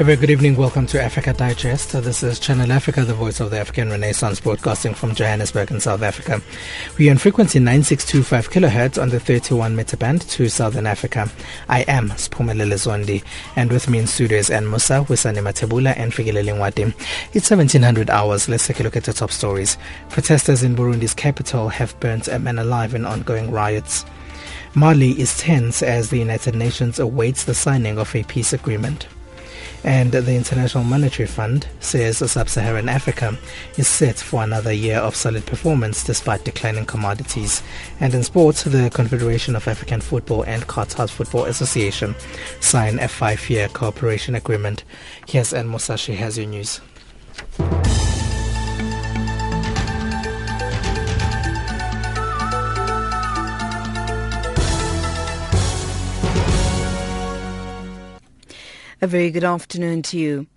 A very good evening. Welcome to Africa Digest. This is Channel Africa, the voice of the African Renaissance, broadcasting from Johannesburg in South Africa. We are on frequency 9625 kilohertz on the 31 meter band to Southern Africa. I am Spumelele Zondi, and with me in studio is Ann Musa, Wisani Matebula, and Figile Lingwati. It's 1700 hours. Let's take a look at the top stories. Protesters in Burundi's capital have burnt a man alive in ongoing riots. Mali is tense as the United Nations awaits the signing of a peace agreement. And the International Monetary Fund says sub-Saharan Africa is set for another year of solid performance despite declining commodities. And in sports, the Confederation of African Football and Qatar Football Association sign a five-year cooperation agreement. Here's Ann Musashi has your news. A very good afternoon to you.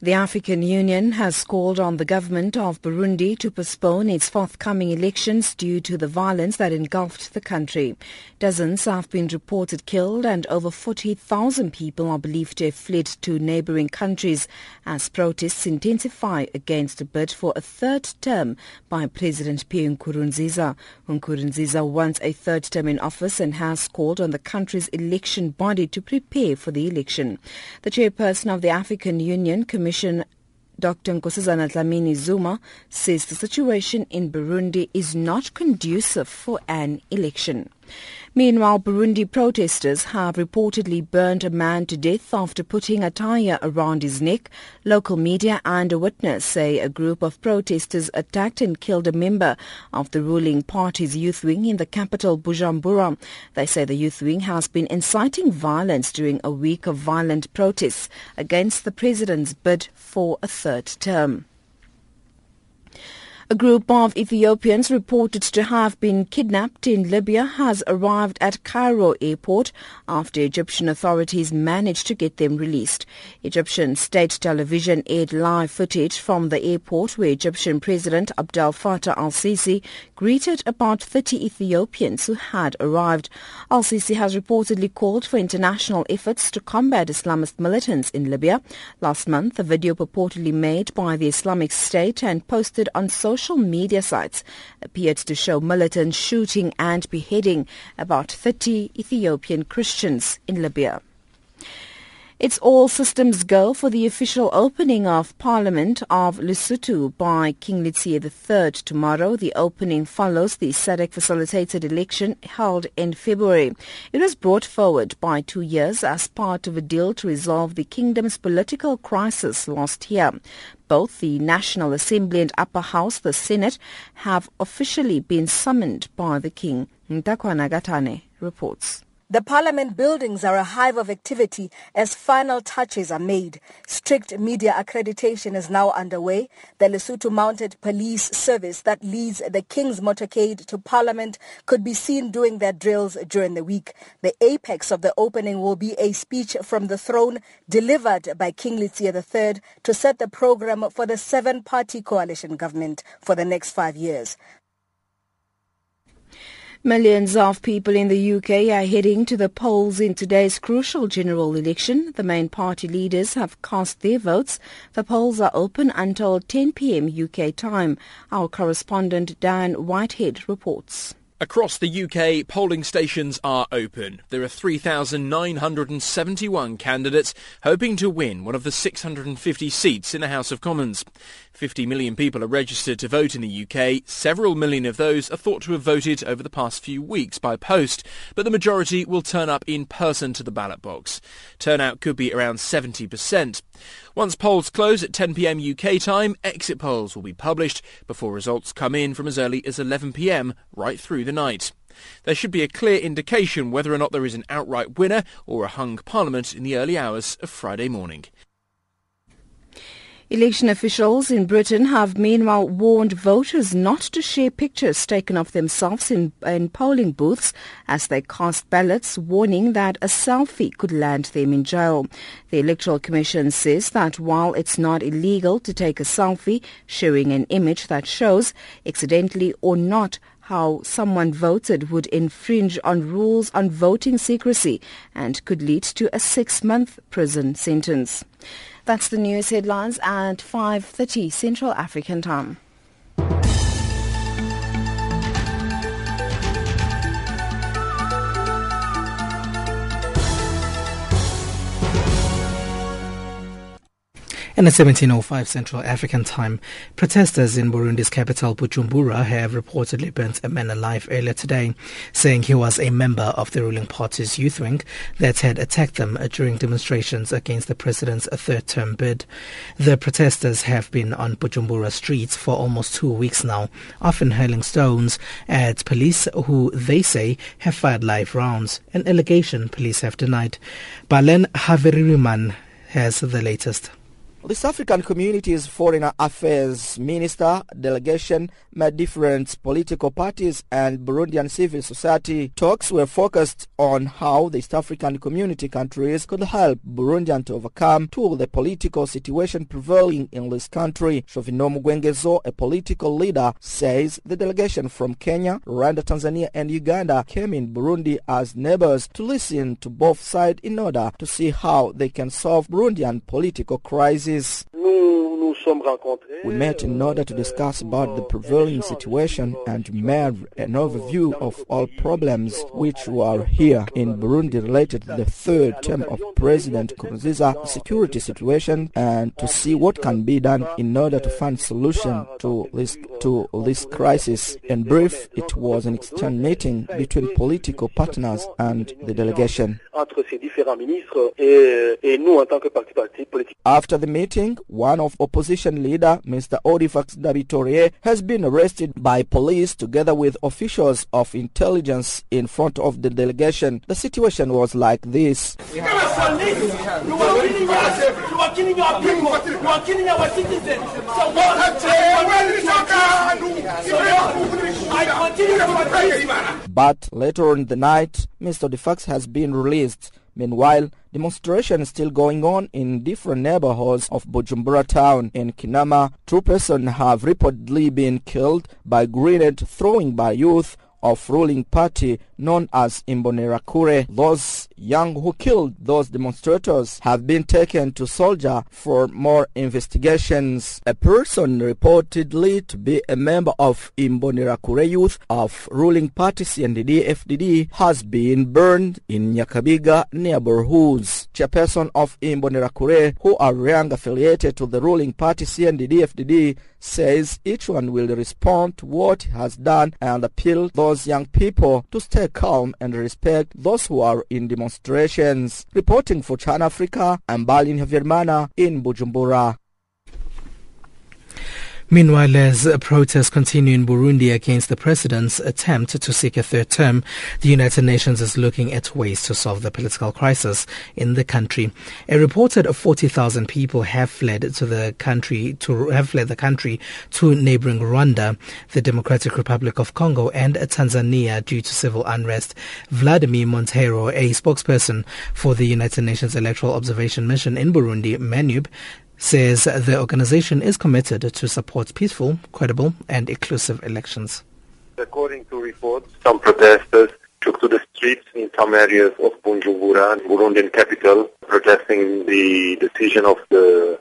The African Union has called on the government of Burundi to postpone its forthcoming elections due to the violence that engulfed the country. Dozens have been reported killed and over 40,000 people are believed to have fled to neighboring countries as protests intensify against a bid for a third term by President Pierre Nkurunziza. Nkurunziza wants a third term in office and has called on the country's election body to prepare for the election. The chairperson of the African Union, Commission Dr. Nkosazana Dlamini Zuma says the situation in Burundi is not conducive for an election. Meanwhile, Burundi protesters have reportedly burned a man to death after putting a tire around his neck. Local media and a witness say a group of protesters attacked and killed a member of the ruling party's youth wing in the capital Bujumbura. They say the youth wing has been inciting violence during a week of violent protests against the president's bid for a third term. A group of Ethiopians reported to have been kidnapped in Libya has arrived at Cairo airport after Egyptian authorities managed to get them released. Egyptian state television aired live footage from the airport where Egyptian President Abdel Fattah al-Sisi greeted about 30 Ethiopians who had arrived. Al-Sisi has reportedly called for international efforts to combat Islamist militants in Libya. Last month, a video purportedly made by the Islamic State and posted on social media sites appeared to show militants shooting and beheading about 30 Ethiopian Christians in Libya. It's all systems go for the official opening of Parliament of Lesotho by King Letsie III tomorrow. The opening follows the SADC-facilitated election held in February. It was brought forward by two years as part of a deal to resolve the kingdom's political crisis last year. Both the National Assembly and Upper House, the Senate, have officially been summoned by the King. Ntakwana Gatane reports. The parliament buildings are a hive of activity as final touches are made. Strict media accreditation is now underway. The Lesotho Mounted Police Service that leads the King's motorcade to parliament could be seen doing their drills during the week. The apex of the opening will be a speech from the throne delivered by King Letsie III to set the program for the seven-party coalition government for the next five years. Millions of people in the UK are heading to the polls in today's crucial general election. The main party leaders have cast their votes. The polls are open until 10 p.m. UK time. Our correspondent Dan Whitehead reports. Across the UK, polling stations are open. There are 3,971 candidates hoping to win one of the 650 seats in the House of Commons. 50 million people are registered to vote in the UK. Several million of those are thought to have voted over the past few weeks by post, but the majority will turn up in person to the ballot box. Turnout could be around 70%. Once polls close at 10pm UK time, exit polls will be published before results come in from as early as 11pm right through the night. There should be a clear indication whether or not there is an outright winner or a hung parliament in the early hours of Friday morning. Election officials in Britain have meanwhile warned voters not to share pictures taken of themselves in, in polling booths as they cast ballots, warning that a selfie could land them in jail. The Electoral Commission says that while it's not illegal to take a selfie showing an image that shows, accidentally or not, how someone voted would infringe on rules on voting secrecy and could lead to a six-month prison sentence. That's the news headlines at 5.30 Central African Time. In at 1705 Central African time, protesters in Burundi's capital Bujumbura have reportedly burnt a man alive earlier today, saying he was a member of the ruling party's youth wing that had attacked them during demonstrations against the president's third-term bid. The protesters have been on Bujumbura streets for almost two weeks now, often hurling stones at police who they say have fired live rounds, an allegation police have denied. Balen Haveriman has the latest. The South African Community's Foreign Affairs Minister delegation met different political parties and Burundian civil society. Talks were focused on how the East African community countries could help Burundian to overcome to the political situation prevailing in this country. Chauvineau Mugwengezo, a political leader, says the delegation from Kenya, Rwanda, Tanzania and Uganda came in Burundi as neighbors to listen to both sides in order to see how they can solve Burundian political crisis. We met in order to discuss about the prevailing situation and made an overview of all problems which were here in Burundi related to the third term of President Nkurunziza security situation and to see what can be done in order to find solution to this to this crisis. In brief, it was an external meeting between political partners and the delegation. After the meeting, one of opposition leader, Mr. Audifax Ndabitoreye, has been arrested by police together with officials of intelligence in front of the delegation. The situation was like this. You are killing us. You are killing our people. You are killing our citizens. So what? But later on in the night, Mr. Defax has been released. Meanwhile, demonstrations still going on in different neighborhoods of Bujumbura town. In Kinama, two persons have reportedly been killed by grenade throwing by youth of ruling party known as Imbonerakure. Those young who killed those demonstrators have been taken to soldier for more investigations. A person reportedly to be a member of Imbonerakure youth of ruling party CNDD FDD has been burned in Nyakabiga neighborhoods. Chairperson of Imbonerakure who are young affiliated to the ruling party CNDD FDD says each one will respond to what he has done and appeal those young people to stay calm and respect those who are in demonstrations. Reporting for China Africa, I'm Balin Havirmana in Bujumbura. Meanwhile, as protests continue in Burundi against the president's attempt to seek a third term, the United Nations is looking at ways to solve the political crisis in the country. A reported 40,000 people have fled to the country to have fled the country to neighboring Rwanda, the Democratic Republic of Congo, and Tanzania due to civil unrest. Vladimir Monteiro, a spokesperson for the United Nations Electoral Observation Mission in Burundi, MENUB, says the organization is committed to support peaceful, credible and inclusive elections. According to reports, some protesters took to the streets in some areas of Bujumbura, Burundian capital, protesting the decision of the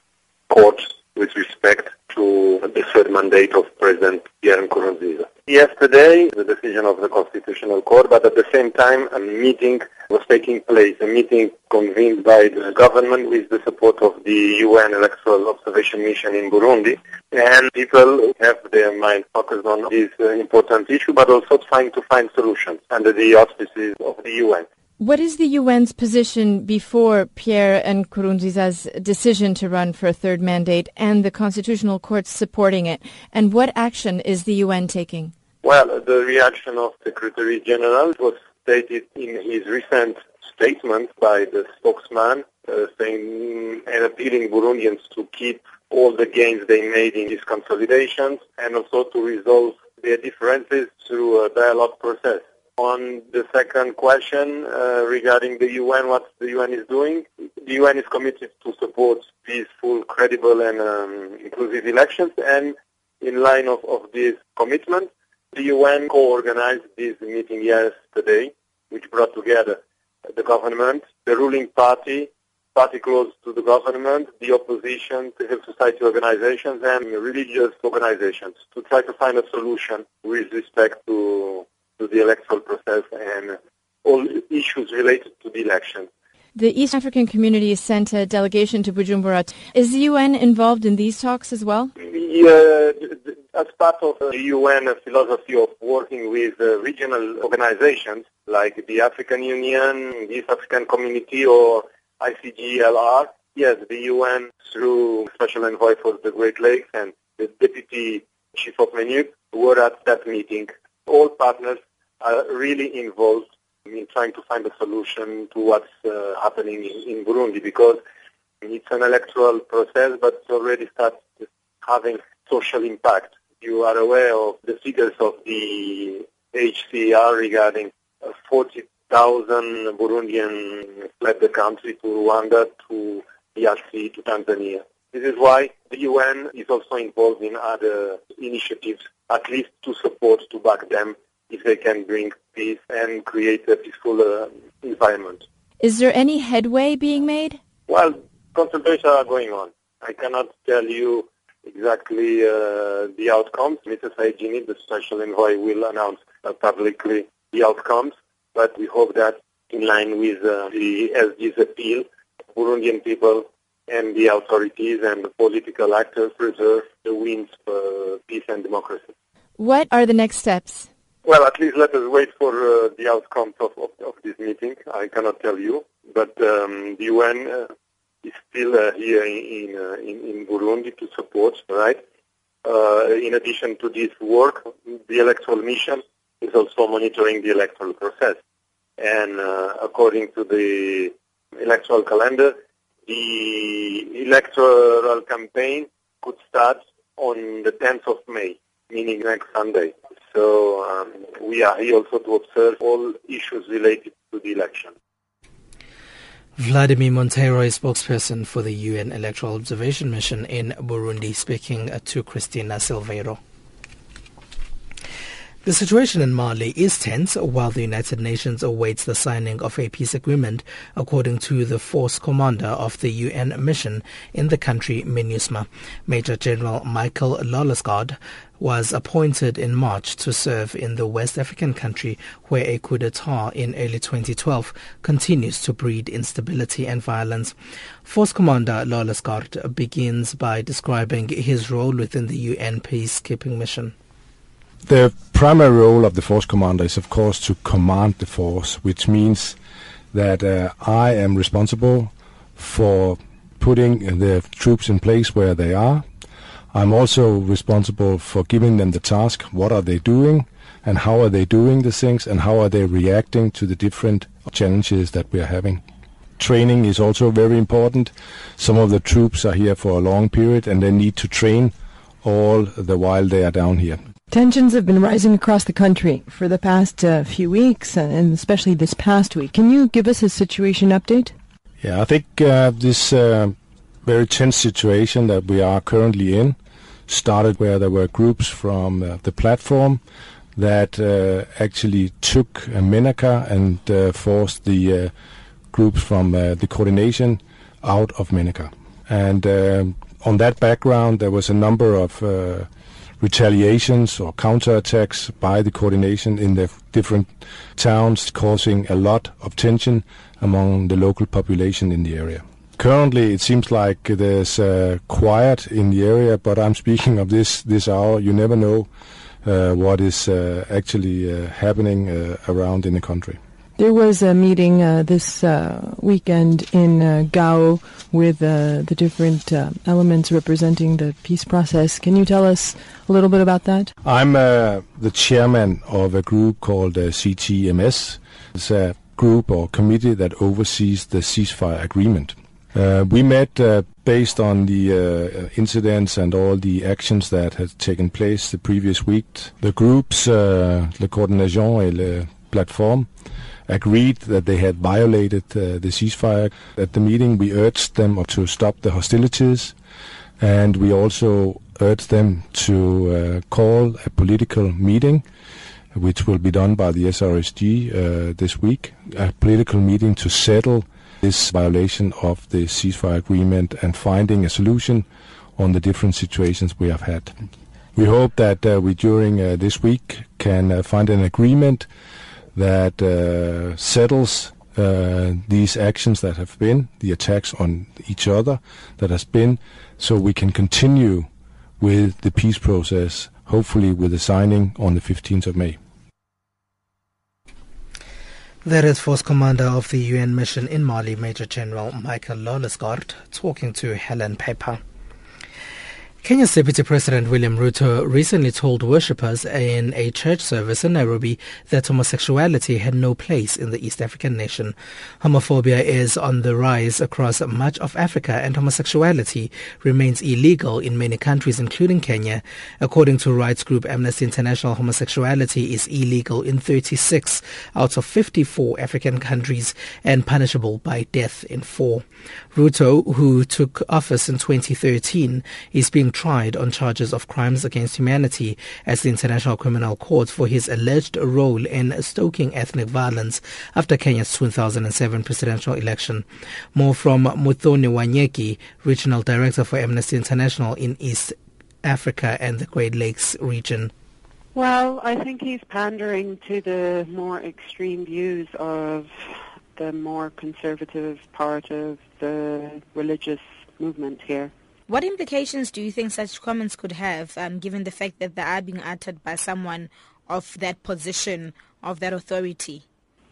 court with respect to the third mandate of President Pierre Nkurunziza. Yesterday, the decision of the Constitutional Court, but at the same time, a meeting was taking place, a meeting convened by the government with the support of the UN Electoral Observation Mission in Burundi. And people have their mind focused on this uh, important issue, but also trying to find solutions under the auspices of the UN. What is the UN's position before Pierre and Nkurunziza's decision to run for a third mandate and the Constitutional Court supporting it? And what action is the UN taking? Well, the reaction of Secretary General was stated in his recent statement by the spokesman uh, saying and appealing Burundians to keep all the gains they made in these consolidations and also to resolve their differences through a dialogue process. On the second question uh, regarding the UN, what the UN is doing, the UN is committed to support peaceful, credible and um, inclusive elections and in line of, of this commitment, the UN co-organized this meeting yesterday, which brought together the government, the ruling party, party close to the government, the opposition, civil society organizations, and religious organizations to try to find a solution with respect to, to the electoral process and all issues related to the election. The East African community sent a delegation to Bujumbura. Is the UN involved in these talks as well? Yeah, as part of the UN philosophy of working with uh, regional organizations like the African Union, the East African Community, or ICGLR, yes, the UN through Special Envoy for the Great Lakes and the Deputy Chief of MINUSC were at that meeting. All partners are really involved in trying to find a solution to what's uh, happening in, in Burundi because it's an electoral process, but it's already started having social impact. You are aware of the figures of the HCR regarding uh, 40,000 Burundians fled the country to Rwanda, to DRC, to Tanzania. This is why the UN is also involved in other initiatives, at least to support, to back them if they can bring peace and create a peaceful uh, environment. Is there any headway being made? Well, consultations are going on. I cannot tell you exactly uh, the outcomes. Mr. Said Djinnit, the special envoy, will announce uh, publicly the outcomes, but we hope that in line with uh, the SG's appeal, Burundian people and the authorities and the political actors preserve the winds for peace and democracy. What are the next steps? Well, at least let us wait for uh, the outcomes of, of, of, this meeting. I cannot tell you, but um, the UN uh, is still uh, here in, uh, in, in Burundi to support, right? Uh, in addition to this work, the electoral mission is also monitoring the electoral process. And according to the electoral calendar, the electoral campaign could start on the 10th of May, meaning next Sunday. So um, we are here also to observe all issues related to the election. Vladimir Monteiro is spokesperson for the UN Electoral Observation Mission in Burundi, speaking uh, to Christina Silveiro. The situation in Mali is tense while the United Nations awaits the signing of a peace agreement, according to the force commander of the UN mission in the country, MINUSMA. Major General Michael Lollesgaard was appointed in March to serve in the West African country where a coup d'etat in early 2012 continues to breed instability and violence. Force Commander Lollesgaard begins by describing his role within the UN peacekeeping mission. The primary role of the force commander is, of course, to command the force, which means that uh, I am responsible for putting the troops in place where they are. I'm also responsible for giving them the task, what are they doing, and how are they doing the things, and how are they reacting to the different challenges that we are having. Training is also very important. Some of the troops are here for a long period, and they need to train all the while they are down here. Tensions have been rising across the country for the past uh, few weeks, and especially this past week. Can you give us a situation update? Yeah, I think uh, this uh, very tense situation that we are currently in started where there were groups from uh, the platform that uh, actually took uh, Menaka and uh, forced the groups from the coordination out of Menaka. And on that background, there was a number of retaliations or counterattacks by the coordination in the different towns, causing a lot of tension among the local population in the area. Currently, it seems like there's uh, quiet in the area, but I'm speaking of this this hour. You never know uh, what is uh, actually uh, happening uh, around in the country. There was a meeting uh, this uh, weekend in uh, Gao with uh, the different uh, elements representing the peace process. Can you tell us a little bit about that? I'm uh, the chairman of a group called CTMS. It's a group or committee that oversees the ceasefire agreement. Uh, we met uh, based on the uh, incidents and all the actions that had taken place the previous week. The groups, uh, Le Coordination et Le Plateforme, agreed that they had violated uh, the ceasefire. At the meeting, we urged them to stop the hostilities, and we also urged them to uh, call a political meeting which will be done by the SRSG uh, this week, a political meeting to settle this violation of the ceasefire agreement and finding a solution on the different situations we have had. We hope that uh, we during uh, this week can uh, find an agreement that uh, settles uh, these actions that have been, the attacks on each other that has been, so we can continue with the peace process, hopefully with the signing on the 15th of May. That is Force Commander of the UN mission in Mali, Major General Michael Lollesgaard, talking to Helen Pepper. Kenya's Deputy President William Ruto recently told worshippers in a church service in Nairobi that homosexuality had no place in the East African nation. Homophobia is on the rise across much of Africa and homosexuality remains illegal in many countries including Kenya. According to rights group Amnesty International, homosexuality is illegal in 36 out of 54 African countries and punishable by death in 4. Ruto, who took office in 2013, is being tried on charges of crimes against humanity as the International Criminal Court for his alleged role in stoking ethnic violence after Kenya's 2007 presidential election. More from Muthoni Wanyeki, Regional Director for Amnesty International in East Africa and the Great Lakes region. Well, I think he's pandering to the more extreme views of the more conservative part of the religious movement here. What implications do you think such comments could have, um, given the fact that they are being uttered by someone of that position, of that authority?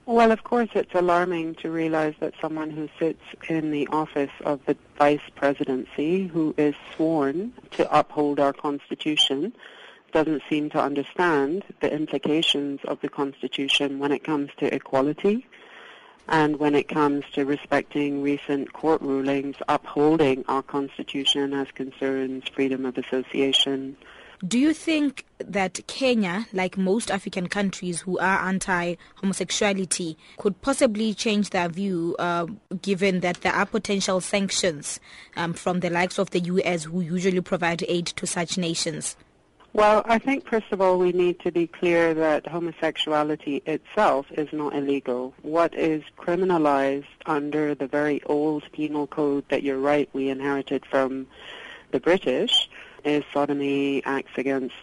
Well, of course, it's alarming to realize that someone who sits in the office of the vice presidency, who is sworn to uphold our constitution, doesn't seem to understand the implications of the constitution when it comes to equality and when it comes to respecting recent court rulings upholding our Constitution as concerns freedom of association. Do you think that Kenya, like most African countries who are anti-homosexuality, could possibly change their view uh, given that there are potential sanctions um, from the likes of the U.S. who usually provide aid to such nations? Well, I think first of all we need to be clear that homosexuality itself is not illegal. What is criminalized under the very old penal code that you're right we inherited from the British is sodomy, acts against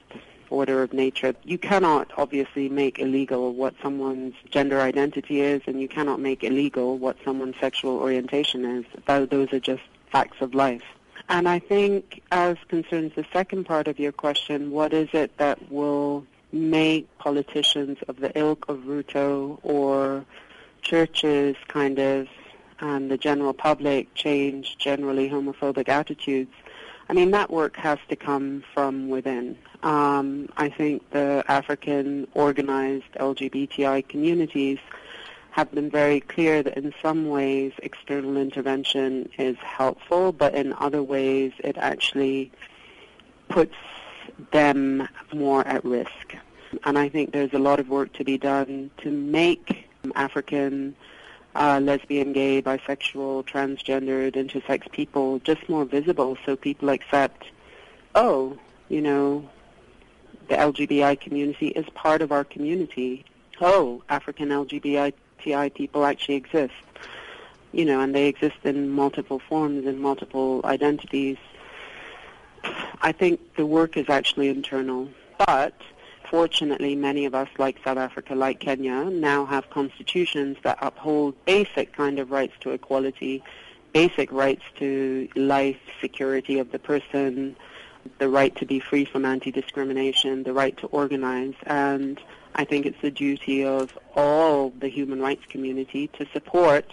order of nature. You cannot obviously make illegal what someone's gender identity is and you cannot make illegal what someone's sexual orientation is. Those are just facts of life. And I think as concerns the second part of your question, what is it that will make politicians of the ilk of Ruto or churches kind of and the general public change generally homophobic attitudes? I mean, that work has to come from within. Um, I think the African organized LGBTI communities have been very clear that in some ways external intervention is helpful, but in other ways it actually puts them more at risk. And I think there's a lot of work to be done to make African uh, lesbian, gay, bisexual, transgendered, intersex people just more visible so people accept, oh, you know, the LGBTI community is part of our community. Oh, African LGBTI TI people actually exist. You know, and they exist in multiple forms and multiple identities. I think the work is actually internal. But fortunately, many of us, like South Africa, like Kenya, now have constitutions that uphold basic kind of rights to equality, basic rights to life, security of the person, the right to be free from anti-discrimination, the right to organize, and I think it's the duty of all the human rights community to support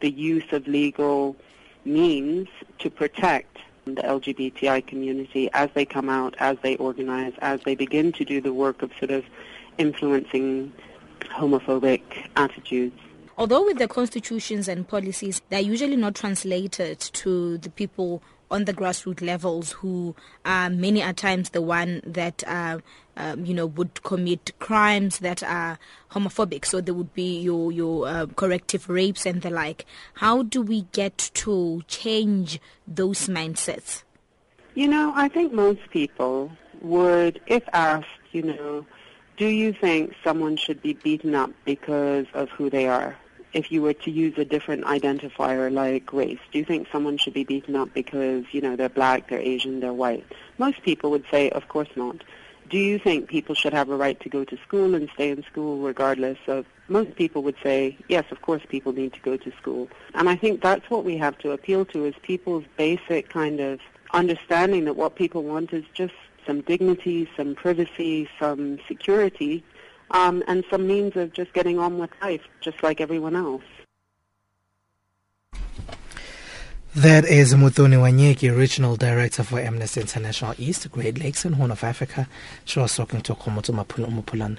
the use of legal means to protect the LGBTI community as they come out, as they organize, as they begin to do the work of sort of influencing homophobic attitudes. although with the constitutions and policies, they're usually not translated to the people on the grassroots levels who are many a times the one that uh, um, you know would commit crimes that are homophobic. So there would be your your uh, corrective rapes and the like. How do we get to change those mindsets? You know i think most people would if asked you know do you think someone should be beaten up because of who they are if you were to use a different identifier like race? Do you think someone should be beaten up because, you know, they're black, they're Asian, they're white? Most people would say, of course not. Do you think people should have a right to go to school and stay in school regardless of most people would say, yes, of course people need to go to school. And I think that's what we have to appeal to is people's basic kind of understanding that what people want is just some dignity, some privacy, some security um, and some means of just getting on with life, just like everyone else. That is Muthoni Wanyeki, Regional Director for Amnesty International East, Great Lakes and Horn of Africa. She was talking to Komoto Mapulana.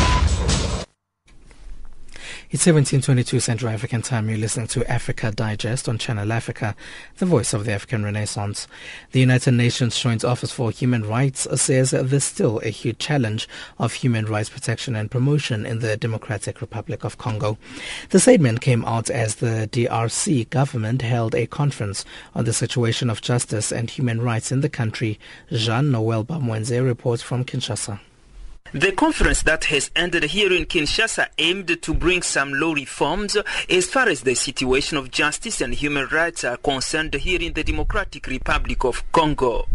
It's 1722 Central African Time. You're listening to Africa Digest on Channel Africa, the voice of the African Renaissance. The United Nations Joint Office for Human Rights says there's still a huge challenge of human rights protection and promotion in the Democratic Republic of Congo. The statement came out as the DRC government held a conference on the situation of justice and human rights in the country. Jean Noel Bamwenze reports from Kinshasa. The conference that has ended here in Kinshasa aimed to bring some law reforms as far as the situation of justice and human rights are concerned here in the Democratic Republic of Congo.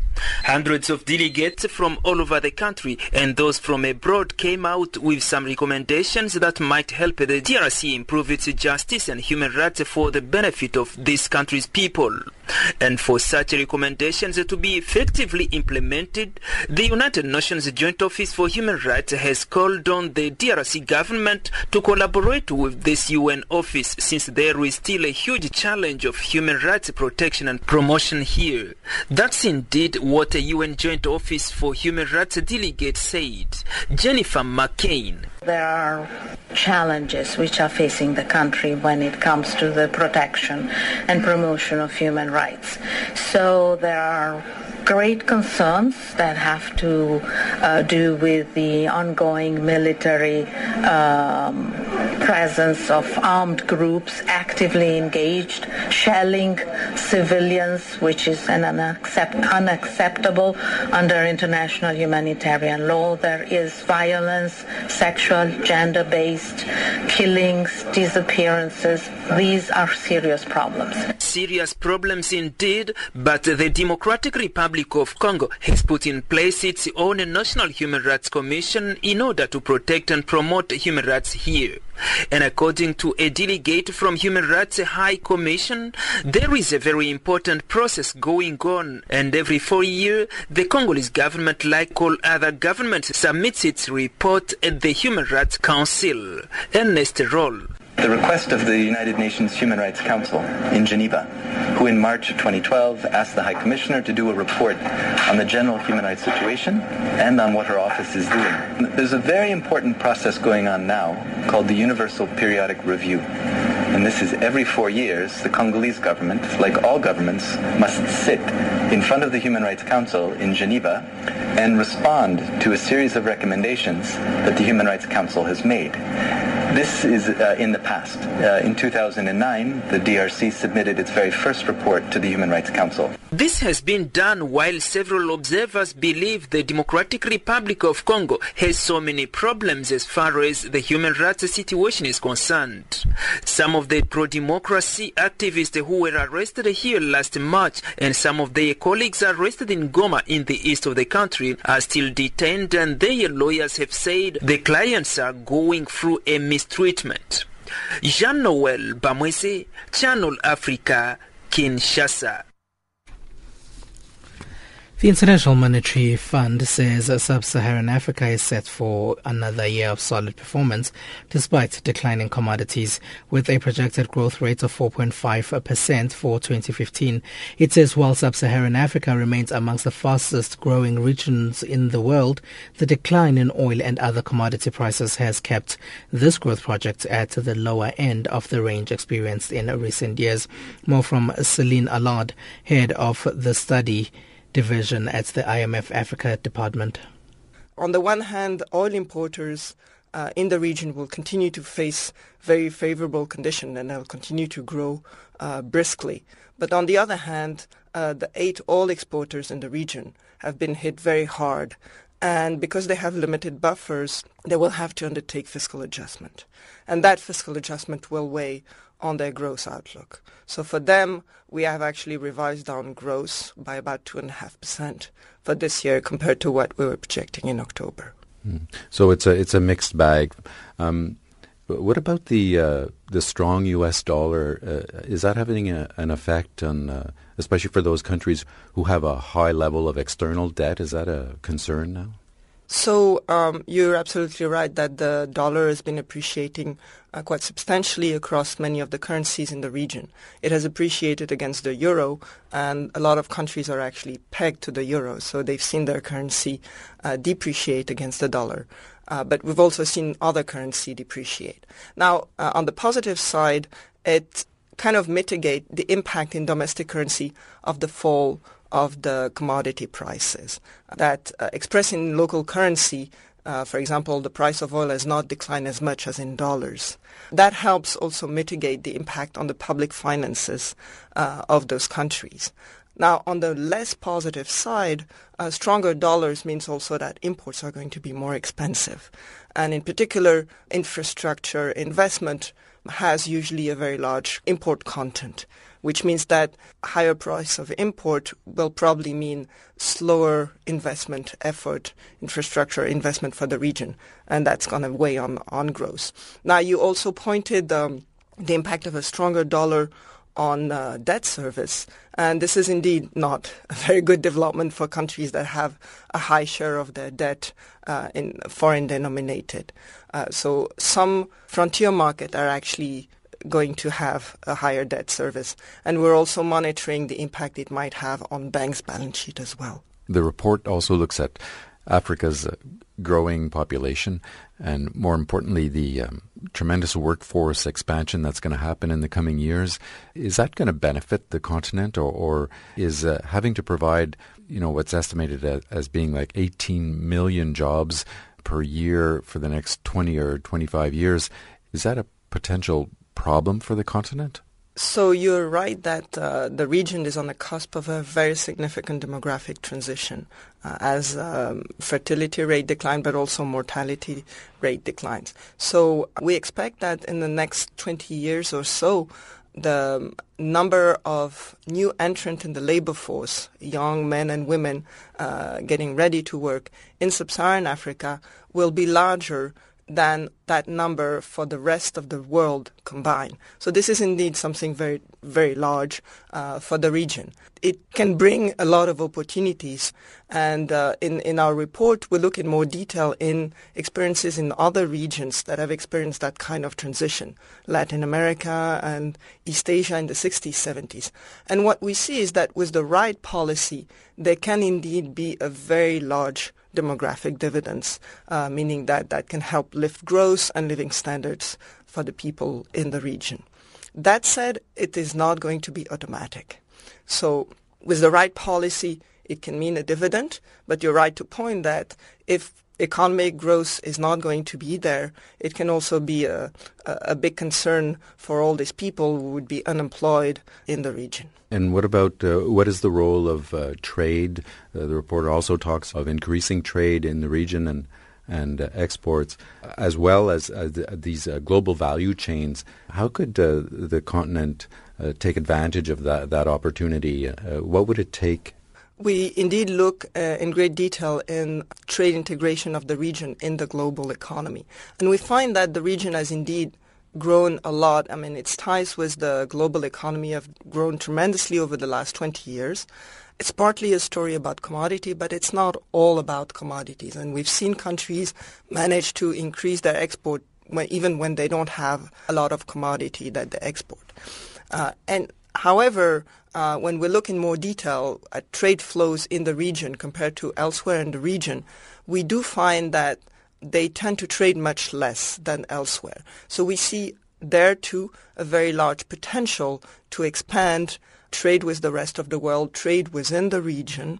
Hundreds of delegates from all over the country and those from abroad came out with some recommendations that might help the DRC improve its justice and human rights for the benefit of this country's people. And for such recommendations to be effectively implemented, the United Nations Joint Office for Human Rights has called on the DRC government to collaborate with this UN office since there is still a huge challenge of human rights protection and promotion here. That's indeed what a UN Joint Office for Human Rights delegate said. Jennifer McCain. There are challenges which are facing the country when it comes to the protection and promotion of human rights. So there are great concerns that have to uh, do with the ongoing military um, presence of armed groups actively engaged, shelling civilians, which is an unaccept- unacceptable under international humanitarian law. There is violence, sexual, gender-based killings, disappearances. These are serious problems. Serious problems indeed, but the Democratic Republic of Congo has put in place its own National Human Rights Commission in order to protect and promote human rights here. And according to a delegate from Human Rights High Commission, there is a very important process going on. And every four years, the Congolese government, like all other governments, submits its report at the Human Rights Council. Ernest Roll. The request of the United Nations Human Rights Council in Geneva, who in March of 2012 asked the High Commissioner to do a report on the general human rights situation and on what her office is doing. There's a very important process going on now called the Universal Periodic Review. And this is every four years, the Congolese government, like all governments, must sit in front of the Human Rights Council in Geneva and respond to a series of recommendations that the Human Rights Council has made. This is uh, in the past. Uh, in 2009, the DRC submitted its very first report to the Human Rights Council. This has been done while several observers believe the Democratic Republic of Congo has so many problems as far as the human rights situation is concerned. Some of the pro-democracy activists who were arrested here last March and some of their colleagues arrested in Goma in the east of the country are still detained and their lawyers have said the clients are going through a mistreatment. Jean-Noel Bamwese, Channel Africa, Kinshasa. The International Monetary Fund says sub-Saharan Africa is set for another year of solid performance despite declining commodities with a projected growth rate of 4.5% for 2015. It says while sub-Saharan Africa remains amongst the fastest growing regions in the world, the decline in oil and other commodity prices has kept this growth project at the lower end of the range experienced in recent years. More from Celine Allard, head of the study division at the IMF Africa Department? On the one hand, oil importers uh, in the region will continue to face very favorable conditions and they'll continue to grow uh, briskly. But on the other hand, uh, the eight oil exporters in the region have been hit very hard. And because they have limited buffers, they will have to undertake fiscal adjustment. And that fiscal adjustment will weigh on their growth outlook. So for them, we have actually revised down growth by about 2.5% for this year compared to what we were projecting in October. Mm. So it's a it's a mixed bag. Um, what about the uh, the strong U.S. dollar? Uh, is that having a, an effect on, uh, especially for those countries who have a high level of external debt? Is that a concern now? So um, you're absolutely right that the dollar has been appreciating quite substantially across many of the currencies in the region. It has appreciated against the euro, and a lot of countries are actually pegged to the euro, so they've seen their currency uh, depreciate against the dollar. Uh, but we've also seen other currency depreciate. Now, uh, on the positive side, it kind of mitigate the impact in domestic currency of the fall of the commodity prices that uh, expressed in local currency uh, for example, the price of oil has not declined as much as in dollars. That helps also mitigate the impact on the public finances uh, of those countries. Now, on the less positive side, uh, stronger dollars means also that imports are going to be more expensive. And in particular, infrastructure investment has usually a very large import content which means that higher price of import will probably mean slower investment effort, infrastructure investment for the region, and that's going to weigh on, on growth. Now, you also pointed um, the impact of a stronger dollar on uh, debt service. And this is indeed not a very good development for countries that have a high share of their debt uh, in foreign denominated. Uh, so some frontier markets are actually going to have a higher debt service. And we're also monitoring the impact it might have on banks' balance sheet as well. The report also looks at Africa's uh, growing population and more importantly the um, tremendous workforce expansion that's going to happen in the coming years is that going to benefit the continent or, or is uh, having to provide you know what's estimated as, as being like 18 million jobs per year for the next 20 or 25 years is that a potential problem for the continent? So you're right that uh, the region is on the cusp of a very significant demographic transition uh, as um, fertility rate decline, but also mortality rate declines. So we expect that in the next 20 years or so, the number of new entrants in the labor force, young men and women uh, getting ready to work in sub-Saharan Africa, will be larger than that number for the rest of the world combined. So this is indeed something very, very large uh, for the region. It can bring a lot of opportunities. And uh, in, in our report, we look in more detail in experiences in other regions that have experienced that kind of transition, Latin America and East Asia in the 60s, 70s. And what we see is that with the right policy, there can indeed be a very large demographic dividends, uh, meaning that that can help lift growth and living standards for the people in the region. That said, it is not going to be automatic. So with the right policy, it can mean a dividend, but you're right to point that if economic growth is not going to be there, it can also be a, a, big concern for all these people who would be unemployed in the region. And what about uh, what is the role of uh, trade? Uh, the report also talks of increasing trade in the region and and uh, exports, as well as these uh, global value chains. How could uh, the continent take advantage of that that opportunity? what would it take we indeed look uh, in great detail in trade integration of the region in the global economy. And we find that the region has indeed grown a lot. I mean, its ties with the global economy have grown tremendously over the last 20 years. It's partly a story about commodity, but it's not all about commodities. And we've seen countries manage to increase their export when, even when they don't have a lot of commodity that they export. Uh, and however, uh, when we look in more detail at trade flows in the region compared to elsewhere in the region, we do find that they tend to trade much less than elsewhere. So we see there too a very large potential to expand trade with the rest of the world, trade within the region.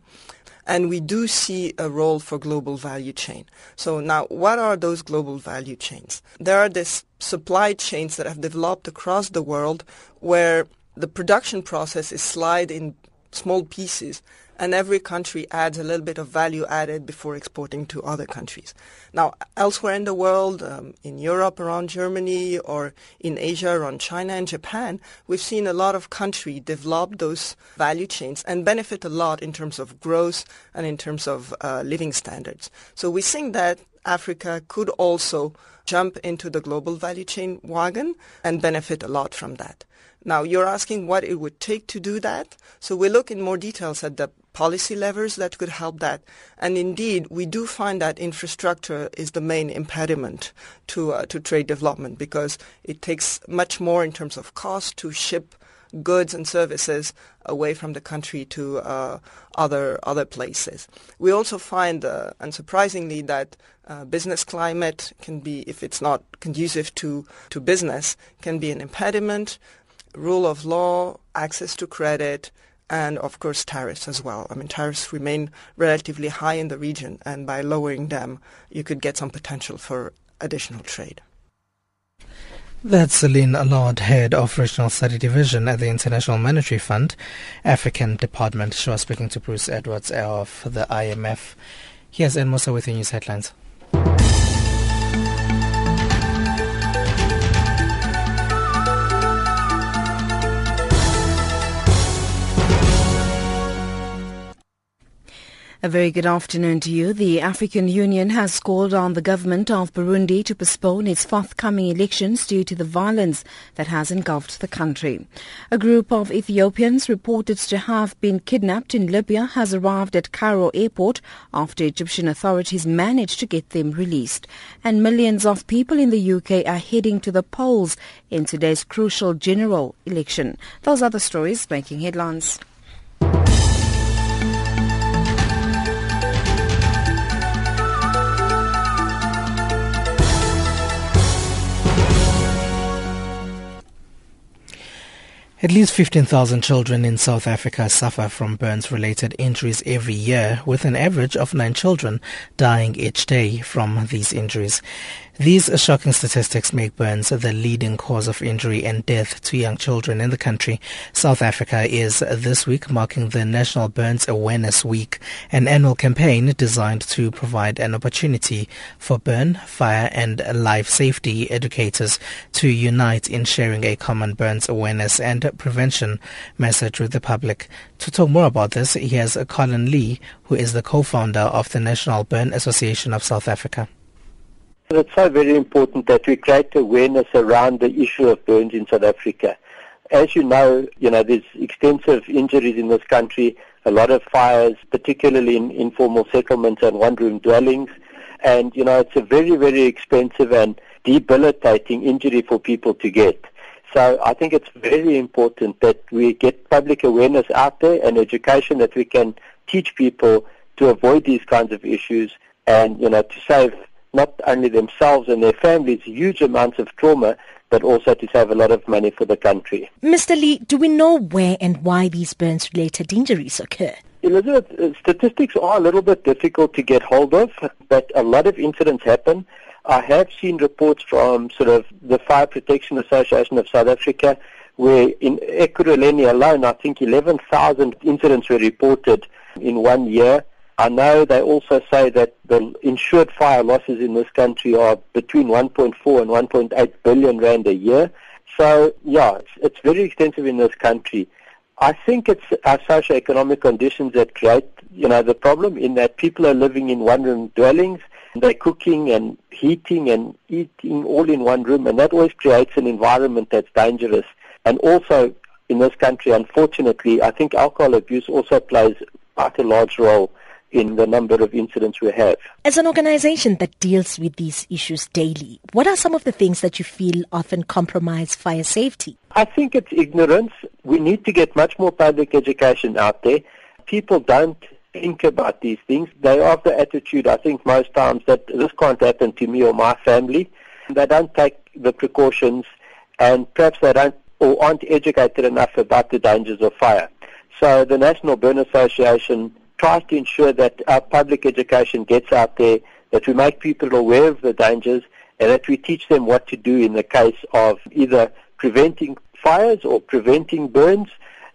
And we do see a role for global value chain. So now, what are those global value chains? There are these supply chains that have developed across the world where the production process is slide in small pieces and every country adds a little bit of value added before exporting to other countries. Now, elsewhere in the world, um, in Europe around Germany or in Asia around China and Japan, we've seen a lot of countries develop those value chains and benefit a lot in terms of growth and in terms of uh, living standards. So we think that Africa could also jump into the global value chain wagon and benefit a lot from that. Now, you're asking what it would take to do that. So we look in more details at the policy levers that could help that. And indeed, we do find that infrastructure is the main impediment to, uh, to trade development because it takes much more in terms of cost to ship goods and services away from the country to uh, other other places. We also find, uh, unsurprisingly, that uh, business climate can be, if it's not conducive to, to business, can be an impediment rule of law, access to credit, and of course tariffs as well. I mean, tariffs remain relatively high in the region, and by lowering them, you could get some potential for additional trade. That's Celine Allard, Head of Regional Study Division at the International Monetary Fund, African Department. She was speaking to Bruce Edwards of the IMF. Here's Ed Musa with the news headlines. A very good afternoon to you. The African Union has called on the government of Burundi to postpone its forthcoming elections due to the violence that has engulfed the country. A group of Ethiopians reported to have been kidnapped in Libya has arrived at Cairo airport after Egyptian authorities managed to get them released. And millions of people in the UK are heading to the polls in today's crucial general election. Those are the stories making headlines. At least 15,000 children in South Africa suffer from burns-related injuries every year, with an average of nine children dying each day from these injuries. These shocking statistics make burns the leading cause of injury and death to young children in the country. South Africa is this week marking the National Burns Awareness Week, an annual campaign designed to provide an opportunity for burn, fire and life safety educators to unite in sharing a common burns awareness and prevention message with the public. To talk more about this, here's Colin Lee, who is the co-founder of the National Burn Association of South Africa. It's so very important that we create awareness around the issue of burns in South Africa. As you know, you know, there's extensive injuries in this country, a lot of fires, particularly in informal settlements and one-room dwellings. And, you know, it's a very, very expensive and debilitating injury for people to get. So I think it's very important that we get public awareness out there and education that we can teach people to avoid these kinds of issues and, you know, to save not only themselves and their families huge amounts of trauma, but also to save a lot of money for the country. Mr. Lee, do we know where and why these burns related injuries occur? Elizabeth, uh, statistics are a little bit difficult to get hold of, but a lot of incidents happen. I have seen reports from sort of the Fire Protection Association of South Africa where in Ekurhuleni alone, I think 11,000 incidents were reported in one year. I know they also say that the insured fire losses in this country are between 1.4 and 1.8 billion rand a year. So, yeah, it's, it's very extensive in this country. I think it's our socio-economic conditions that create, you know, the problem in that people are living in one-room dwellings. They're cooking and heating and eating all in one room, and that always creates an environment that's dangerous. And also, in this country, unfortunately, I think alcohol abuse also plays quite a large role in the number of incidents we have. As an organization that deals with these issues daily, what are some of the things that you feel often compromise fire safety? I think it's ignorance. We need to get much more public education out there. People don't think about these things. They have the attitude, I think, most times that this can't happen to me or my family. They don't take the precautions and perhaps they don't or aren't educated enough about the dangers of fire. So the National Burn Association tries to ensure that our public education gets out there, that we make people aware of the dangers, and that we teach them what to do in the case of either preventing fires or preventing burns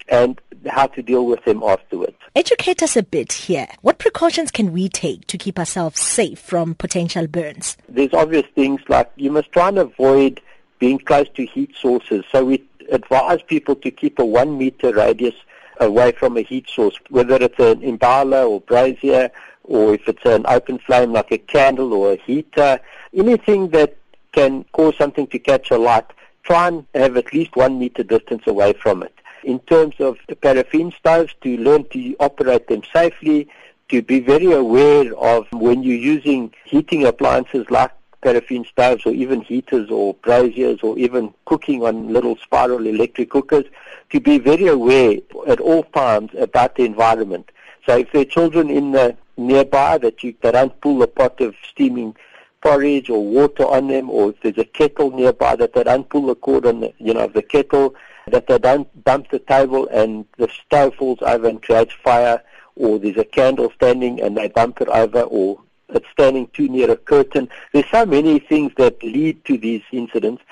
and how to deal with them afterwards. Educate us a bit here. What precautions can we take to keep ourselves safe from potential burns? There's obvious things like you must try and avoid being close to heat sources. So we advise people to keep a one meter radius away from a heat source, whether it's an imbawula or brazier, or if it's an open flame like a candle or a heater, anything that can cause something to catch a light, try and have at least one meter distance away from it. In terms of paraffin stoves, to learn to operate them safely, to be very aware of when you're using heating appliances like paraffin stoves or even heaters or braziers or even cooking on little spiral electric cookers, to be very aware at all times about the environment. So if there are children in the nearby that you that don't pull a pot of steaming porridge or water on them, or if there's a kettle nearby that they don't pull the cord on the you know the kettle, that they don't bump the table and the stove falls over and creates fire, or there's a candle standing and they bump it over, or it's standing too near a curtain. There's so many things that lead to these incidents.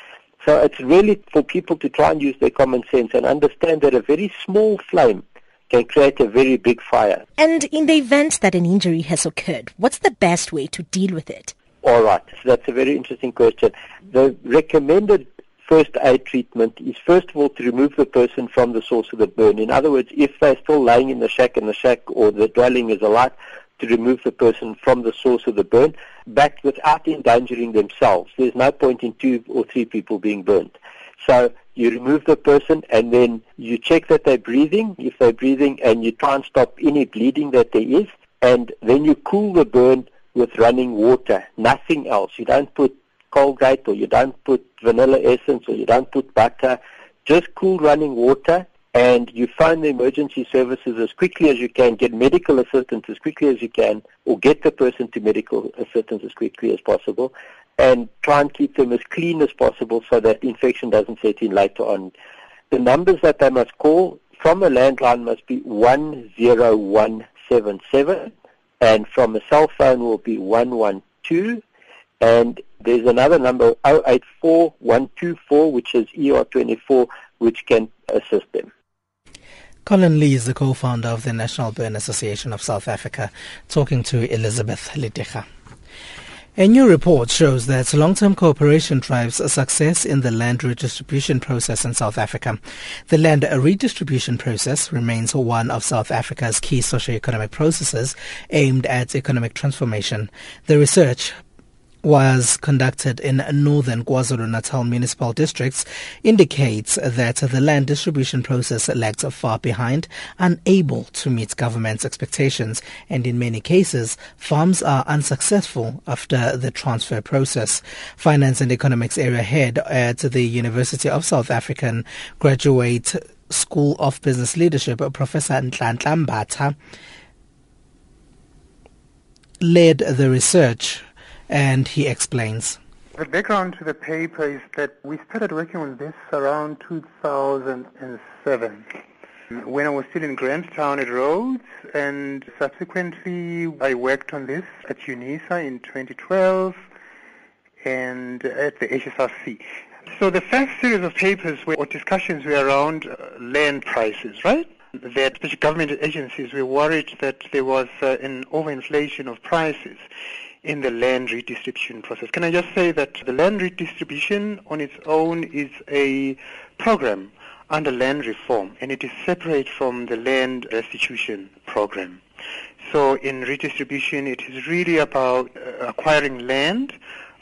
So it's really for people to try and use their common sense and understand that a very small flame can create a very big fire. And in the event that an injury has occurred, what's the best way to deal with it? All right, so that's a very interesting question. The recommended first aid treatment is first of all to remove the person from the source of the burn. In other words, if they're still lying in the shack and the shack or the dwelling is alight, to remove the person from the source of the burn, but without endangering themselves. There's no point in two or three people being burnt. So you remove the person and then you check that they're breathing, if they're breathing, and you try and stop any bleeding that there is, and then you cool the burn with running water, nothing else. You don't put Colgate or you don't put vanilla essence or you don't put butter, just cool running water and you phone the emergency services as quickly as you can, get medical assistance as quickly as you can, or get the person to medical assistance as quickly as possible, and try and keep them as clean as possible so that infection doesn't set in later on. The numbers that they must call from a landline must be 10177, and from a cell phone will be 112, and there's another number 084124, which is ER24, which can assist them. Colin Lee is the co-founder of the National Burn Association of South Africa, talking to Elizabeth Liticha. A new report shows that long-term cooperation drives success in the land redistribution process in South Africa. The land redistribution process remains one of South Africa's key socio-economic processes aimed at economic transformation. The research was conducted in northern KwaZulu-Natal municipal districts indicates that the land distribution process lags far behind, unable to meet government's expectations, and in many cases, farms are unsuccessful after the transfer process. Finance and Economics Area Head at the University of South African Graduate School of Business Leadership, Professor Nhlanhla Mbatha, led the research and he explains. The background to the paper is that we started working on this around 2007. when I was still in Grahamstown at Rhodes, and subsequently I worked on this at UNISA in 2012 and at the HSRC. So the first series of papers were, or discussions were around uh, land prices, right? That government agencies were worried that there was uh, an overinflation of prices in the land redistribution process. Can I just say that the land redistribution on its own is a program under land reform and it is separate from the land restitution program. So in redistribution it is really about uh, acquiring land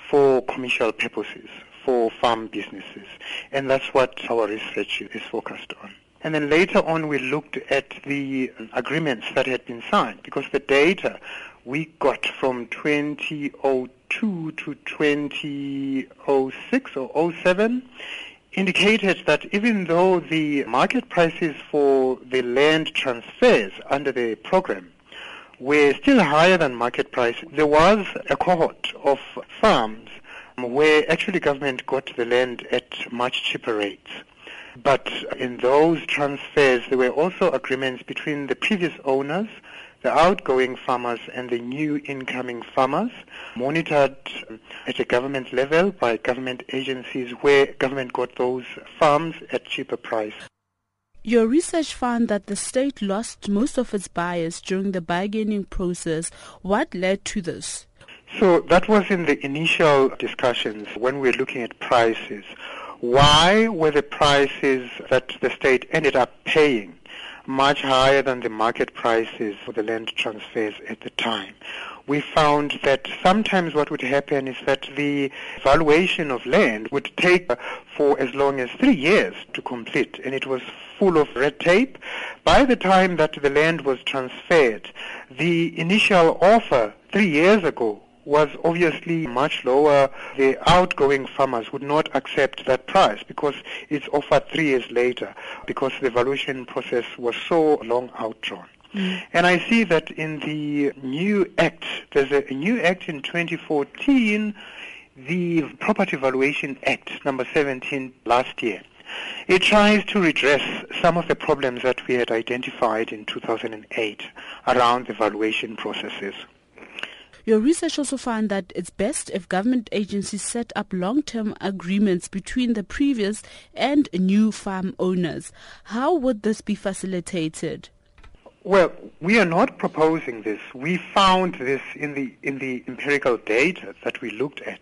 for commercial purposes, for farm businesses. And that's what our research is focused on. And then later on we looked at the agreements that had been signed because the data we got from 2002 to 2006 or 07 indicated that even though the market prices for the land transfers under the program were still higher than market price, there was a cohort of farms where actually government got the land at much cheaper rates. But in those transfers, there were also agreements between the previous owners the outgoing farmers and the new incoming farmers, monitored at a government level by government agencies where government got those farms at cheaper price. Your research found that the state lost most of its buyers during the bargaining process. What led to this? So that was in the initial discussions when we were looking at prices. Why were the prices that the state ended up paying much higher than the market prices for the land transfers at the time. We found that sometimes what would happen is that the valuation of land would take for as long as three years to complete, and it was full of red tape. By the time that the land was transferred, the initial offer three years ago was obviously much lower. The outgoing farmers would not accept that price because it's offered three years later because the valuation process was so long outdrawn. Mm. And I see that in the new act, there's a, a new act in 2014, the Property Valuation Act, number 17, last year. It tries to redress some of the problems that we had identified in 2008 around the valuation processes. Your research also found that it's best if government agencies set up long-term agreements between the previous and new farm owners. How would this be facilitated? Well, we are not proposing this. We found this in the in the empirical data that we looked at.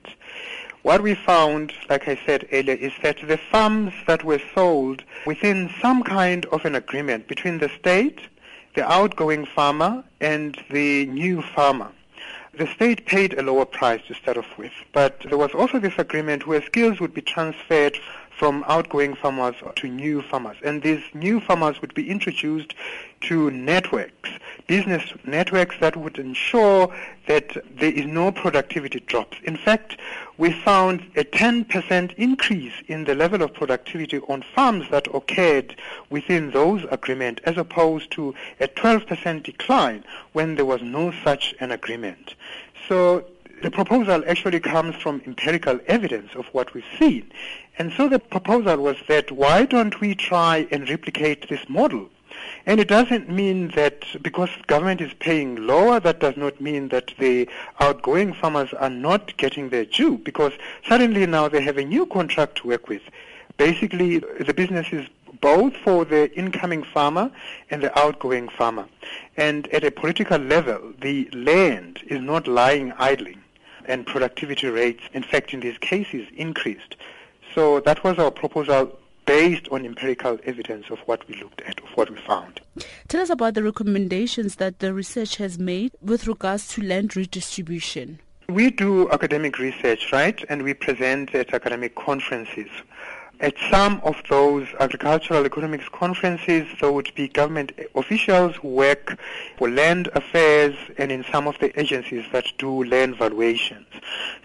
What we found, like I said earlier, is that the farms that were sold within some kind of an agreement between the state, the outgoing farmer, and the new farmer the state paid a lower price to start off with, but there was also this agreement where skills would be transferred from outgoing farmers to new farmers. And these new farmers would be introduced to networks, business networks that would ensure that there is no productivity drops. In fact, we found a 10% increase in the level of productivity on farms that occurred within those agreements as opposed to a 12% decline when there was no such an agreement. So the proposal actually comes from empirical evidence of what we've seen. And so the proposal was that why don't we try and replicate this model and it doesn't mean that because government is paying lower, that does not mean that the outgoing farmers are not getting their due because suddenly now they have a new contract to work with. Basically, the business is both for the incoming farmer and the outgoing farmer. And at a political level, the land is not lying idling and productivity rates, in fact, in these cases, increased. So that was our proposal based on empirical evidence of what we looked at, of what we found. Tell us about the recommendations that the research has made with regards to land redistribution. We do academic research, right, and we present at academic conferences. At some of those agricultural economics conferences, there would be government officials who work for land affairs and in some of the agencies that do land valuations.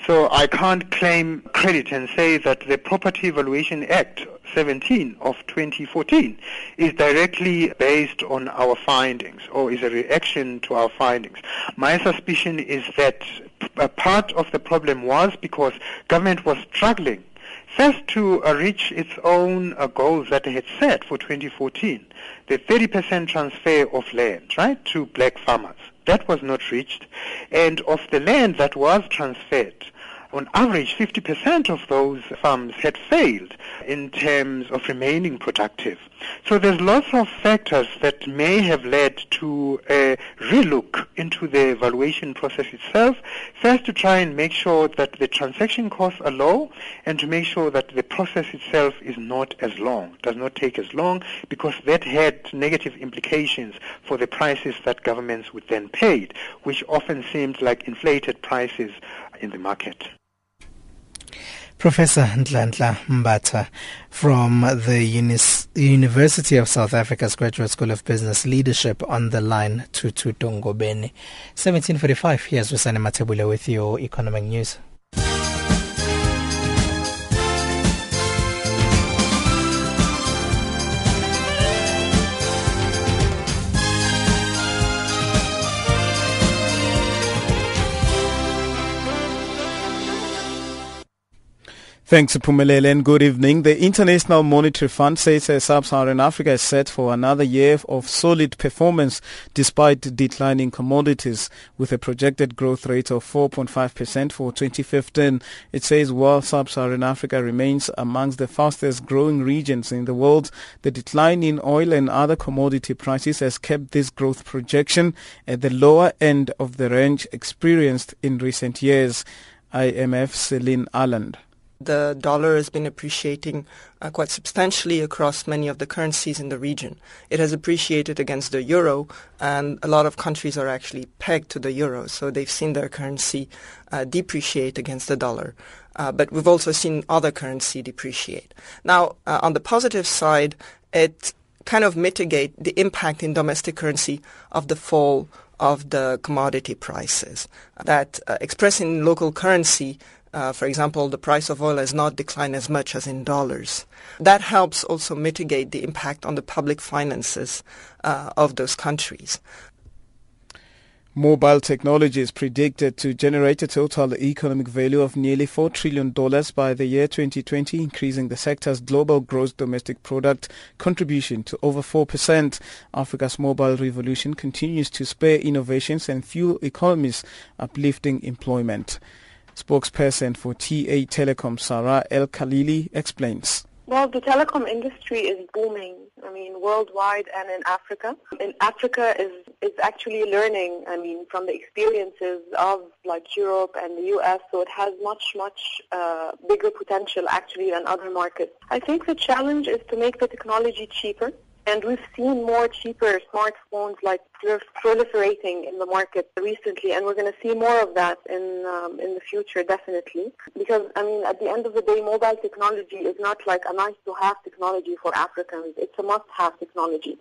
So I can't claim credit and say that the Property Valuation Act 17 of 2014 is directly based on our findings or is a reaction to our findings. My suspicion is that a part of the problem was because government was struggling First, to uh, reach its own uh, goals that it had set for 2014, the 30% transfer of land, right, to black farmers. That was not reached. And of the land that was transferred, on average, 50% of those farms had failed in terms of remaining productive. So there's lots of factors that may have led to a relook into the valuation process itself. First, to try and make sure that the transaction costs are low and to make sure that the process itself is not as long, does not take as long, because that had negative implications for the prices that governments would then pay, which often seemed like inflated prices in the market. Professor Nhlanhla Mbatha from the Unis- University of South Africa's Graduate School of Business Leadership on the line to Tutongobeni. 1745, here's Rusane Matebula with your economic news. Thanks, Pumelele, and good evening. The International Monetary Fund says Sub-Saharan Africa is set for another year of solid performance despite declining commodities, with a projected growth rate of 4.5% for 2015. It says while Sub-Saharan Africa remains amongst the fastest growing regions in the world, the decline in oil and other commodity prices has kept this growth projection at the lower end of the range experienced in recent years. IMF Celine Allard the dollar has been appreciating uh, quite substantially across many of the currencies in the region. It has appreciated against the euro, and a lot of countries are actually pegged to the euro, so they've seen their currency uh, depreciate against the dollar. Uh, but we've also seen other currency depreciate. Now, uh, on the positive side, it kind of mitigate the impact in domestic currency of the fall of the commodity prices that uh, expressed in local currency uh, for example, the price of oil has not declined as much as in dollars. That helps also mitigate the impact on the public finances uh, of those countries. Mobile technology is predicted to generate a total economic value of nearly $4 trillion by the year 2020, increasing the sector's global gross domestic product contribution to over 4%. Africa's mobile revolution continues to spur innovations and fuel economies, uplifting employment. Spokesperson for TA Telecom, Sarah El Khalili, explains. Well, the telecom industry is booming. I mean, worldwide and in Africa. In Africa is is actually learning. I mean, from the experiences of like Europe and the U.S. So it has much much uh, bigger potential actually than other markets. I think the challenge is to make the technology cheaper and we've seen more cheaper smartphones like proliferating in the market recently, and we're going to see more of that in um, in the future, definitely. Because I mean, at the end of the day, mobile technology is not like a nice to have technology for Africans; it's a must have technology.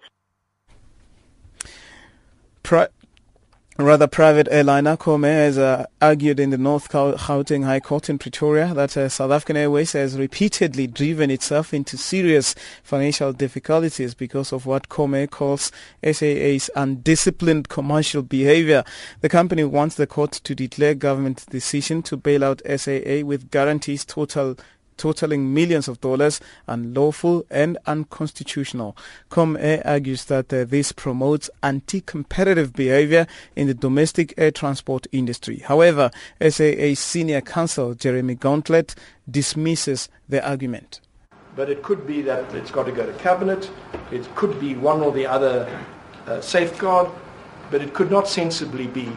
Rather, private airliner Comair has uh, argued in the North Gauteng High Court in Pretoria that uh, South African Airways has repeatedly driven itself into serious financial difficulties because of what Comair calls SAA's undisciplined commercial behavior. The company wants the court to declare government decision to bail out SAA with guarantees total totaling millions of dollars unlawful and unconstitutional. Comair argues that uh, this promotes anti-competitive behavior in the domestic air transport industry. However, SAA senior counsel Jeremy Gauntlett dismisses the argument. But it could be that it's got to go to cabinet. It could be one or the other uh, safeguard, but it could not sensibly be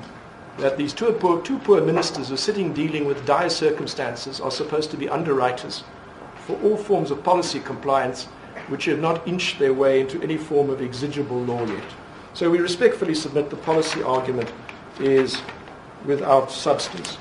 that these two poor, two poor ministers who are sitting dealing with dire circumstances are supposed to be underwriters for all forms of policy compliance which have not inched their way into any form of exigible law yet. So we respectfully submit the policy argument is without substance.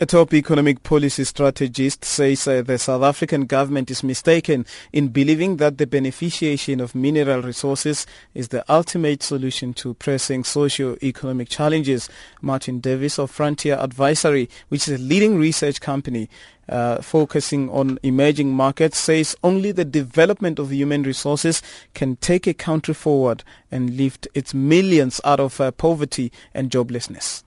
A top economic policy strategist says uh, the South African government is mistaken in believing that the beneficiation of mineral resources is the ultimate solution to pressing socio-economic challenges. Martin Davis of Frontier Advisory, which is a leading research company uh, focusing on emerging markets, says only the development of human resources can take a country forward and lift its millions out of uh, poverty and joblessness.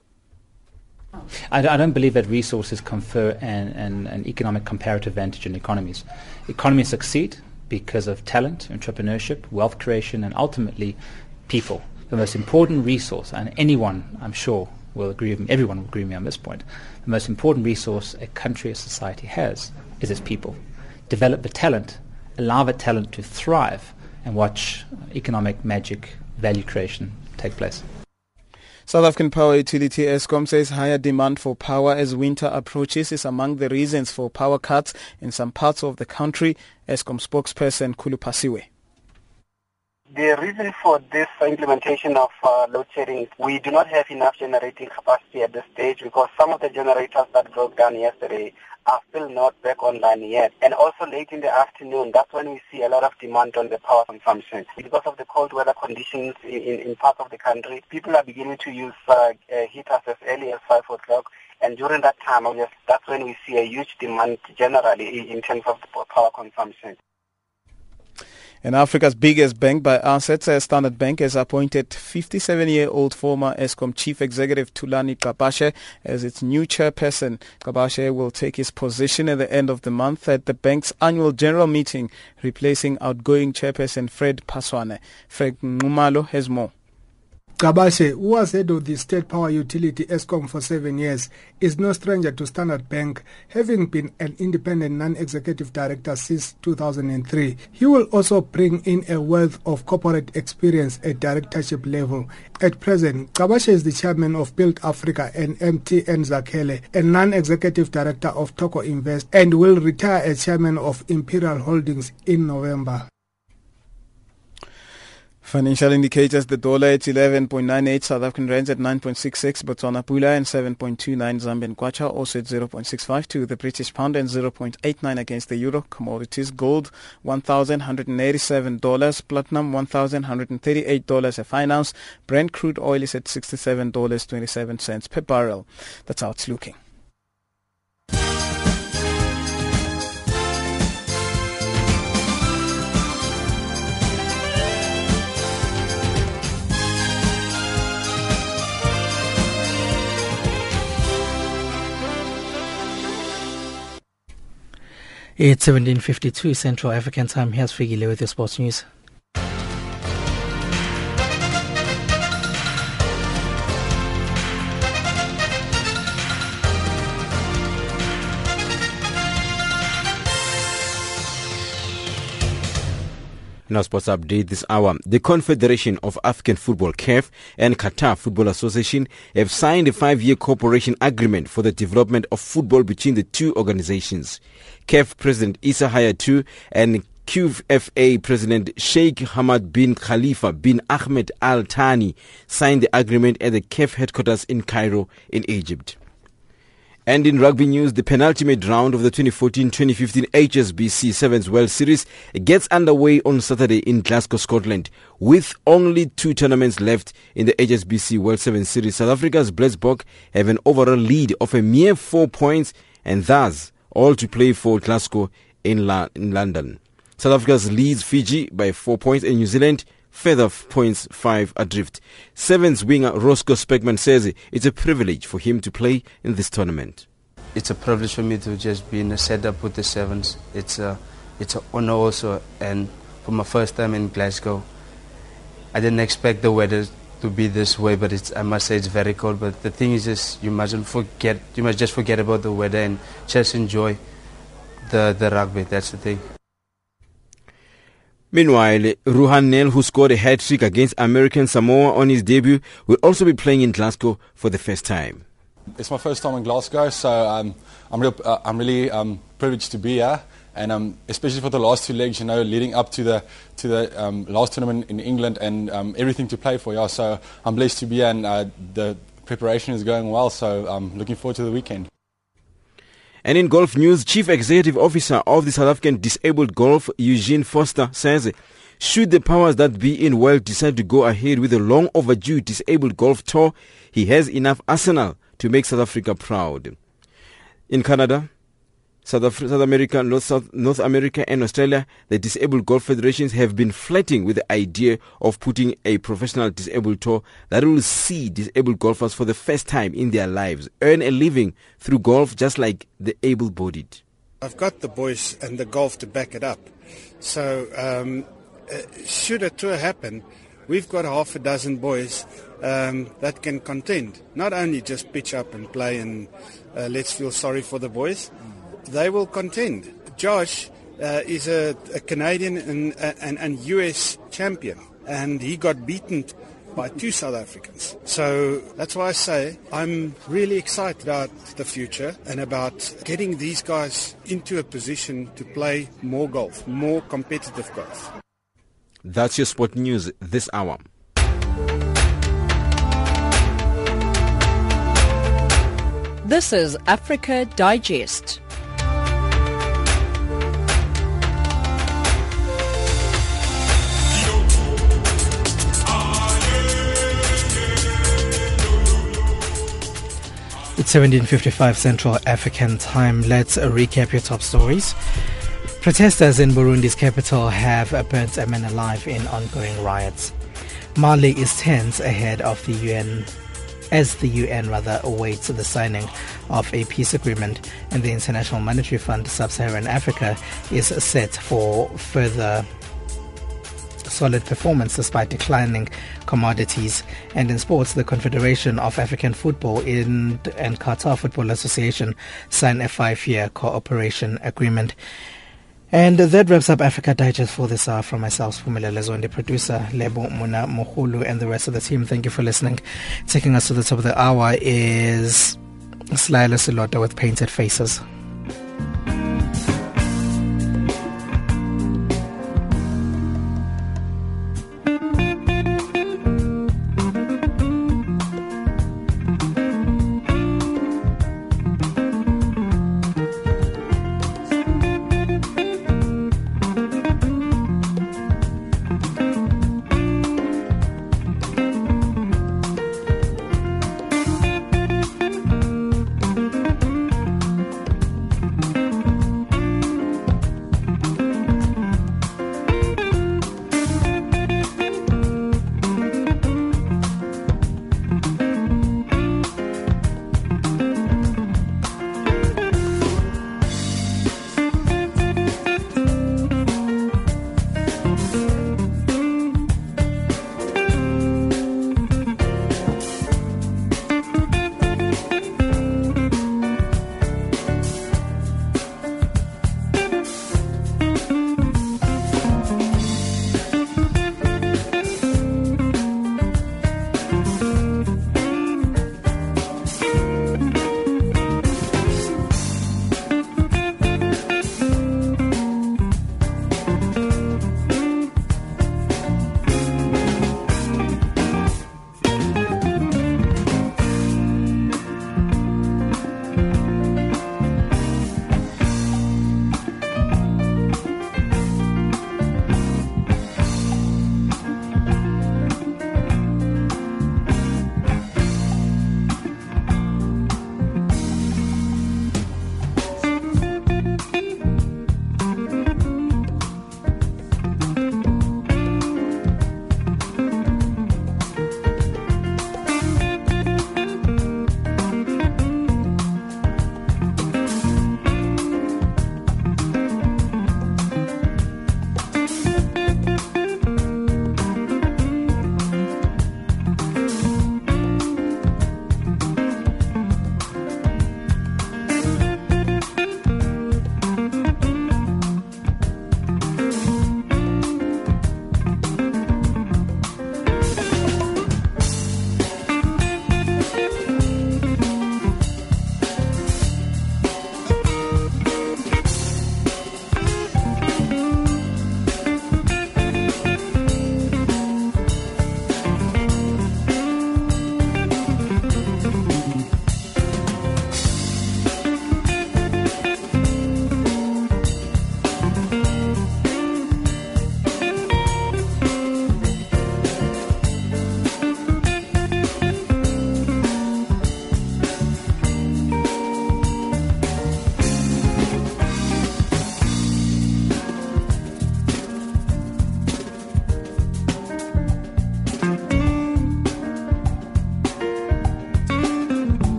I, I don't believe that resources confer an, an, an economic comparative advantage in economies. Economies succeed because of talent, entrepreneurship, wealth creation, and ultimately people. The most important resource, and anyone, I'm sure, will agree with me, everyone will agree with me on this point, the most important resource a country or society has is its people. Develop the talent, allow the talent to thrive, and watch economic magic, value creation take place. South African Power Utility Eskom says higher demand for power as winter approaches is among the reasons for power cuts in some parts of the country. Eskom spokesperson Khulu Phasiwe. The reason for this implementation of uh, load shedding, we do not have enough generating capacity at this stage because some of the generators that broke down yesterday are still not back online yet. And also late in the afternoon, that's when we see a lot of demand on the power consumption. Because of the cold weather conditions in, in, in parts of the country, people are beginning to use uh, uh, heaters as early as 5 o'clock. And during that time, that's when we see a huge demand generally in terms of power consumption. And Africa's biggest bank by assets, uh, Standard Bank, has appointed 57-year-old former Eskom Chief Executive Thulani Gqabashe as its new chairperson. Gqabashe will take his position at the end of the month at the bank's annual general meeting, replacing outgoing chairperson Fred Phaswane. Fred Nxumalo has more. Gqabashe, who was head of the state power utility Eskom for seven years, is no stranger to Standard Bank, having been an independent non-executive director since 2003. He will also bring in a wealth of corporate experience at directorship level. At present, Gqabashe is the chairman of Build Africa and MTN Zakhele, a non-executive director of Toko Invest, and will retire as chairman of Imperial Holdings in November. Financial indicators, the dollar at 11.98, South African rands at 9.66, Botswana Pula and 7.29, Zambian Kwacha also at 0.652, the British pound and 0.89 against the euro. Commodities, gold $1,187, platinum $1,138 a fine ounce, Brent crude oil is at $67.27 per barrel. That's how it's looking. It's 1752 Central African Time. Here's Figile with your sports news. Now, sports update this hour. The Confederation of African Football, CAF, and Qatar Football Association have signed a five-year cooperation agreement for the development of football between the two organizations. CAF President Issa Hayatou and QFA President Sheikh Hamad bin Khalifa bin Ahmed Al Thani signed the agreement at the CAF headquarters in Cairo, in Egypt. And in rugby news, the penultimate round of the 2014-2015 HSBC Sevens World Series gets underway on Saturday in Glasgow, Scotland. With only two tournaments left in the HSBC World Sevens Series, South Africa's Blitzbok have an overall lead of a mere four points and thus all to play for Glasgow in, La- in London. South Africa's leads Fiji by four points and New Zealand further points five adrift. Sevens winger Roscoe Speckman says it's a privilege for him to play in this tournament. It's a privilege for me to just be in a setup with the Sevens. It's a, it's an honor also, and for my first time in Glasgow, I didn't expect the weather to be this way, but it's, I must say it's very cold. But the thing is, just you mustn't forget, you must just forget about the weather and just enjoy the, the rugby. That's the thing. Meanwhile, Ruhan Nel, who scored a hat-trick against American Samoa on his debut, will also be playing in Glasgow for the first time. It's my first time in Glasgow, so um, I'm, real, uh, I'm really um, privileged to be here. And um, especially for the last two legs, you know, leading up to the to the um, last tournament in England and um, everything to play for. Yeah, so I'm blessed to be here, and uh, the preparation is going well. So I'm looking forward to the weekend. And in golf news, Chief Executive Officer of the South African Disabled Golf, Eugene Foster, says should the powers that be in world decide to go ahead with a long overdue disabled golf tour, he has enough arsenal to make South Africa proud. In Canada, South, Af- South America, North, South, North America, and Australia, the disabled golf federations have been flirting with the idea of putting a professional disabled tour that will see disabled golfers for the first time in their lives earn a living through golf just like the able bodied. I've got the boys and the golf to back it up. So, um, uh, should a tour happen, we've got half a dozen boys um, that can contend. Not only just pitch up and play and uh, let's feel sorry for the boys, they will contend. Josh uh, is a, a, Canadian and, and, and US champion, and he got beaten by two South Africans. So that's why I say I'm really excited about the future and about getting these guys into a position to play more golf, more competitive golf. That's your sport news this hour. This is Africa Digest. It's 1755 Central African Time. Let's recap your top stories. Protesters in Burundi's capital have burnt a man alive in ongoing riots. Mali is tense ahead of the UN as the UN rather awaits the signing of a peace agreement and the International Monetary Fund Sub-Saharan Africa is set for further solid performance despite declining commodities. And in sports, the Confederation of African Football and Qatar Football Association signed a five-year cooperation agreement. And that wraps up Africa Digest for this hour from myself, Fumile the producer, Lebo Muna Mohulu, and the rest of the team. Thank you for listening. Taking us to the top of the hour is Slyla Silota with Painted Faces.